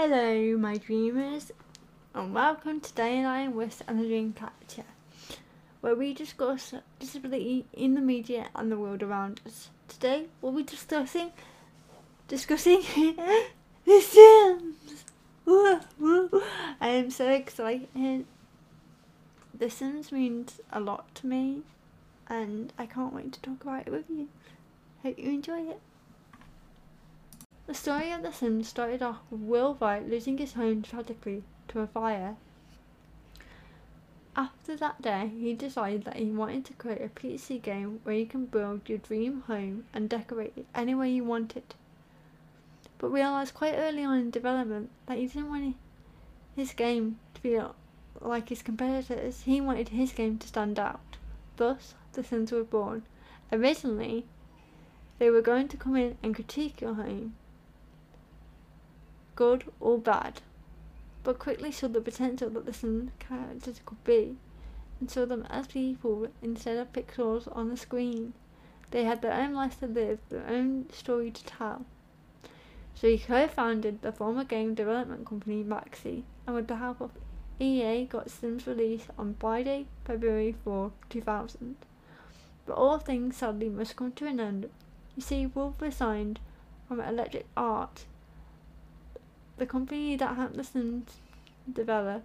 Hello, my dreamers, and welcome to Dandelion Wish and the Dream Catcher, where we discuss disability in the media and the world around us. Today, we'll be discussing discussing The Sims. I am so excited. The Sims means a lot to me, and I can't wait to talk about it with you. Hope you enjoy it. The story of The Sims started off with Will Wright losing his home tragically to a fire. After that day, he decided that he wanted to create a PC game where you can build your dream home and decorate it any way you want it. But realised quite early on in development that he didn't want his game to be like his competitors, he wanted his game to stand out. Thus, The Sims were born. Originally, they were going to come in and critique your home, good or bad, but quickly saw the potential that the Sims characters could be, and saw them as people instead of pixels on the screen. They had their own lives to live, their own story to tell. So he co-founded the former game development company Maxis, and with the help of EA got Sims released on Friday, February 4, 2000. But all things sadly must come to an end. You see, Wolf resigned from Electric Art the company that helped The Sims develop,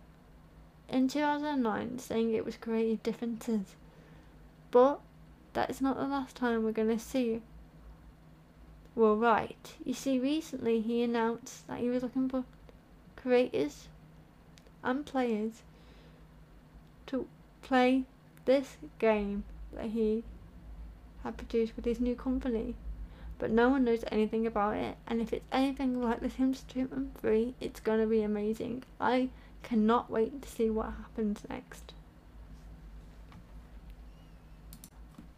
in 2009, saying it was creative differences. But that is not the last time we're going to see Will Wright. You see, recently he announced that he was looking for creators and players to play this game that he had produced with his new company but no one knows anything about it. And if it's anything like The Sims 2 and 3, it's gonna be amazing. I cannot wait to see what happens next.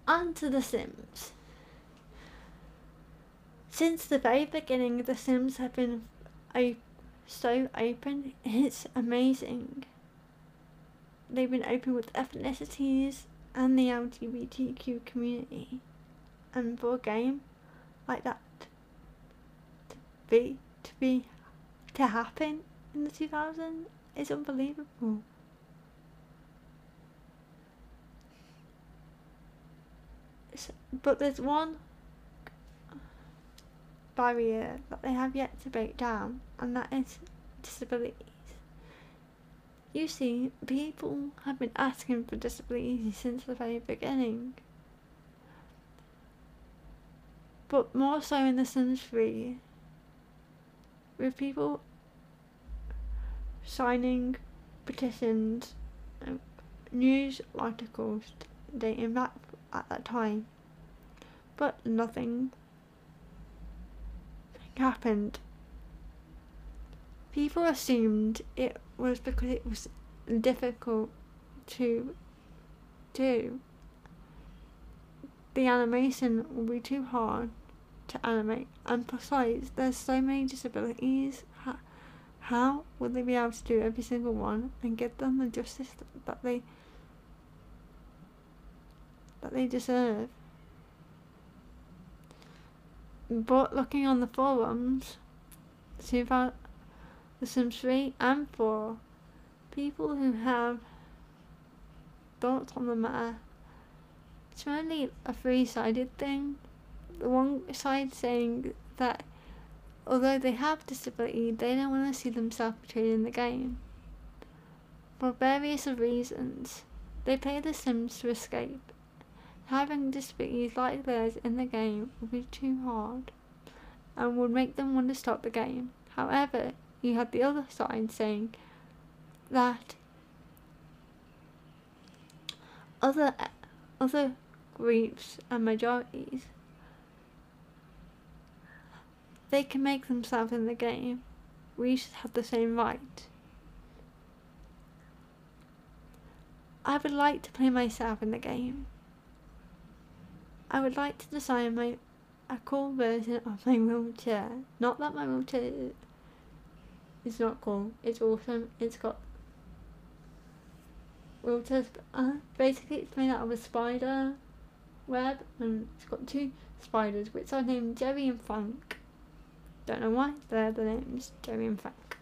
On to The Sims. Since the very beginning, The Sims have been a, so open, it's amazing. They've been open with ethnicities and the LGBTQ community. And for game, like that to be to be to happen in the 2000s is unbelievable. but there's one barrier that they have yet to break down, and that is disabilities. You see, people have been asking for disabilities since the very beginning but more so in the Sims 3 with people signing petitions and news articles dating back at that time but nothing happened. People assumed it was because it was difficult to do the animation will be too hard to animate. And besides, there's so many disabilities. How, how they be able to do every single one and get them the justice that they that they deserve? But looking on the forums, about The Sims 3 and 4, people who have thoughts on the matter it's mainly a three-sided thing. The one side saying that although they have disability, they don't want to see themselves portrayed in the game. For various reasons, they play The Sims to escape. Having disabilities like theirs in the game would be too hard and would make them want to stop the game. However, you have the other side saying that other other groups and majorities, they can make themselves in the game. We should have the same right. I would like to play myself in the game. I would like to design my a cool version of my wheelchair. Not that my wheelchair is not cool. It's awesome. It's got wheelchairs. Uh, basically, it's made out of a spider web and it's got two spiders which are named Jerry and Frank. Don't know why, they're the names Jerry and Frank.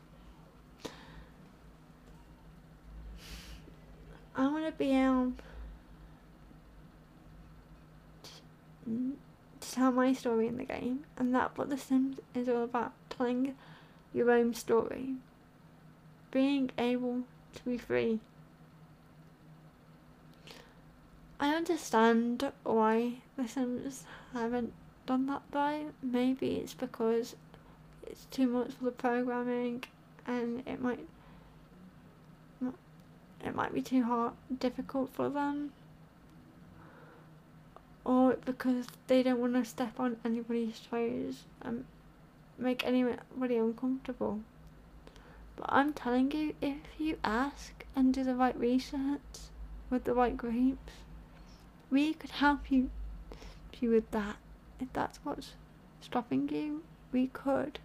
I want to be able to, to tell my story in the game, and that's what The Sims is all about telling your own story. Being able to be free I understand why The Sims haven't done that though. Maybe it's because it's too much for the programming and it might it might be too hard difficult for them or because they don't want to step on anybody's toes and make anybody uncomfortable. But I'm telling you, if you ask and do the right research with the right groups, we could help you, you with that. If that's what's stopping you, we could.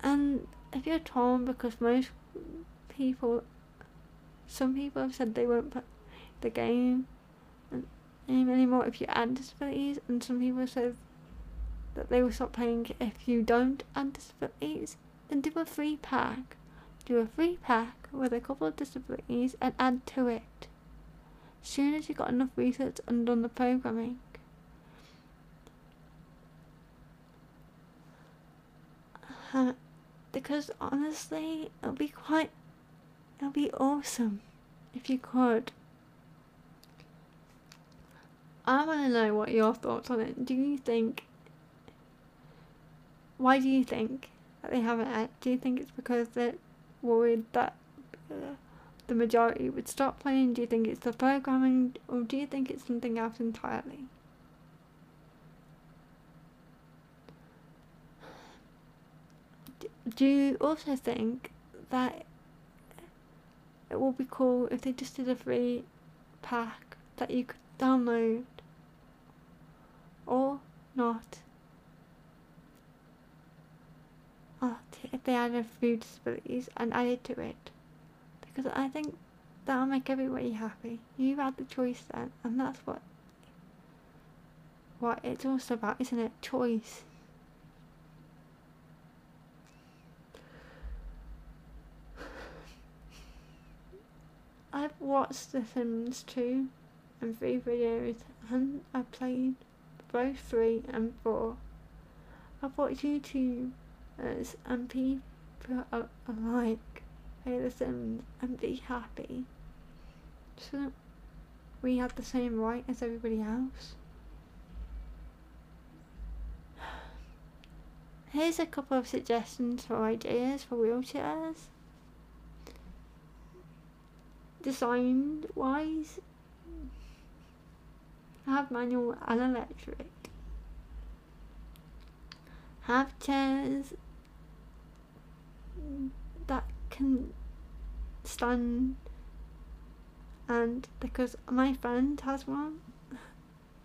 And if you're torn because most people, some people have said they won't play the game anymore if you add disabilities, and some people said that they will stop playing if you don't add disabilities, then do a free pack. Do a free pack with a couple of disabilities and add to it. Soon as you got enough research and done the programming. Uh, because honestly, it'll be quite, it'll be awesome if you could. I want to know what your thoughts on it. Do you think? Why do you think that they haven't? Do you think it's because they're worried that uh, the majority would stop playing? Do you think it's the programming, or do you think it's something else entirely? Do you also think that it would be cool if they just did a free pack that you could download or not? If they added few disabilities and added to it. Because I think that'll make everybody happy. You had the choice then, and that's what what it's also about, isn't it? Choice. I've watched The Sims 2 and 3 videos and I've played both 3 and 4. I've watched YouTubers and people alike The Sims and be happy. So we have the same right as everybody else. Here's a couple of suggestions for ideas for wheelchairs design wise have manual and electric have chairs that can stand and because my friend has one.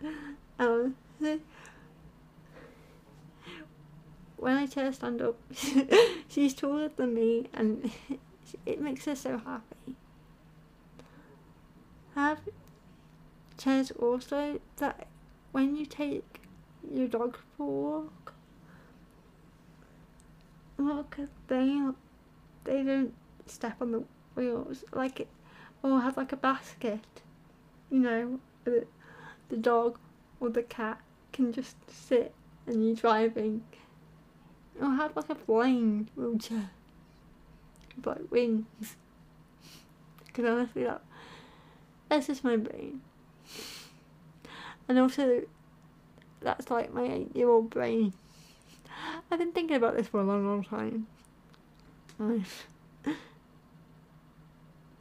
Um, when I chair stand up she's taller than me and it makes her so happy. Have chairs also that when you take your dog for a walk, look, at they they don't step on the wheels like or have like a basket, you know, the, the dog or the cat can just sit and you're driving, or have like a flying wheelchair, like wings. Because honestly, that that's just my brain. And also, that's like my eight year old brain. I've been thinking about this for a long, long time.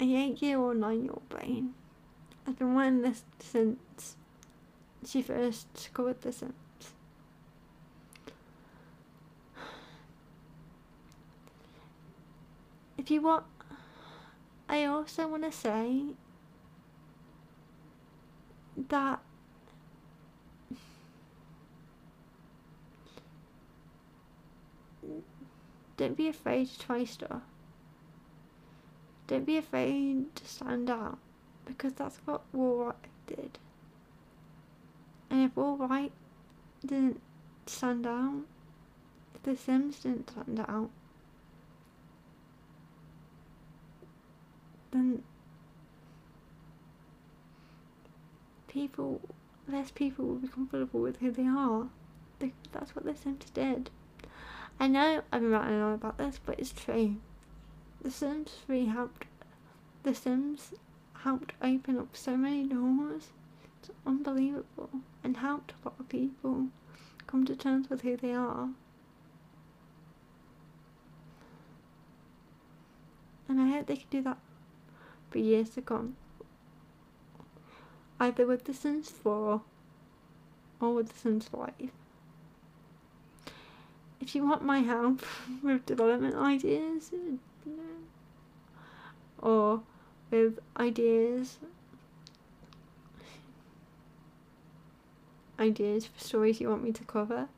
Eight year old, nine year old brain. I've been wanting this since she first discovered the Sims. If you want, I also want to say that don't be afraid to try stuff. Don't be afraid to stand out because that's what Will Wright did. And if Will Wright didn't stand out, The Sims didn't stand out, then people, less people will be comfortable with who they are. They, that's what The Sims did. I know I've been writing on about this, but it's true. The Sims 3 helped. The Sims helped open up so many doors. It's unbelievable, and helped a lot of people come to terms with who they are. And I hope they can do that for years to come. Either with The Sims 4 or with The Sims 5. If you want my help with development ideas or with ideas ideas for stories you want me to cover,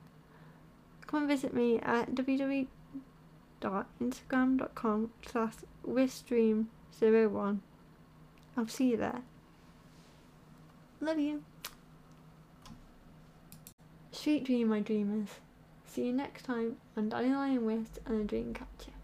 come and visit me at www.instagram.com slash wishdream01. I'll see you there. Love you. Sweet dream, my dreamers. See you next time on Dandelion Wish and a Dream Catcher.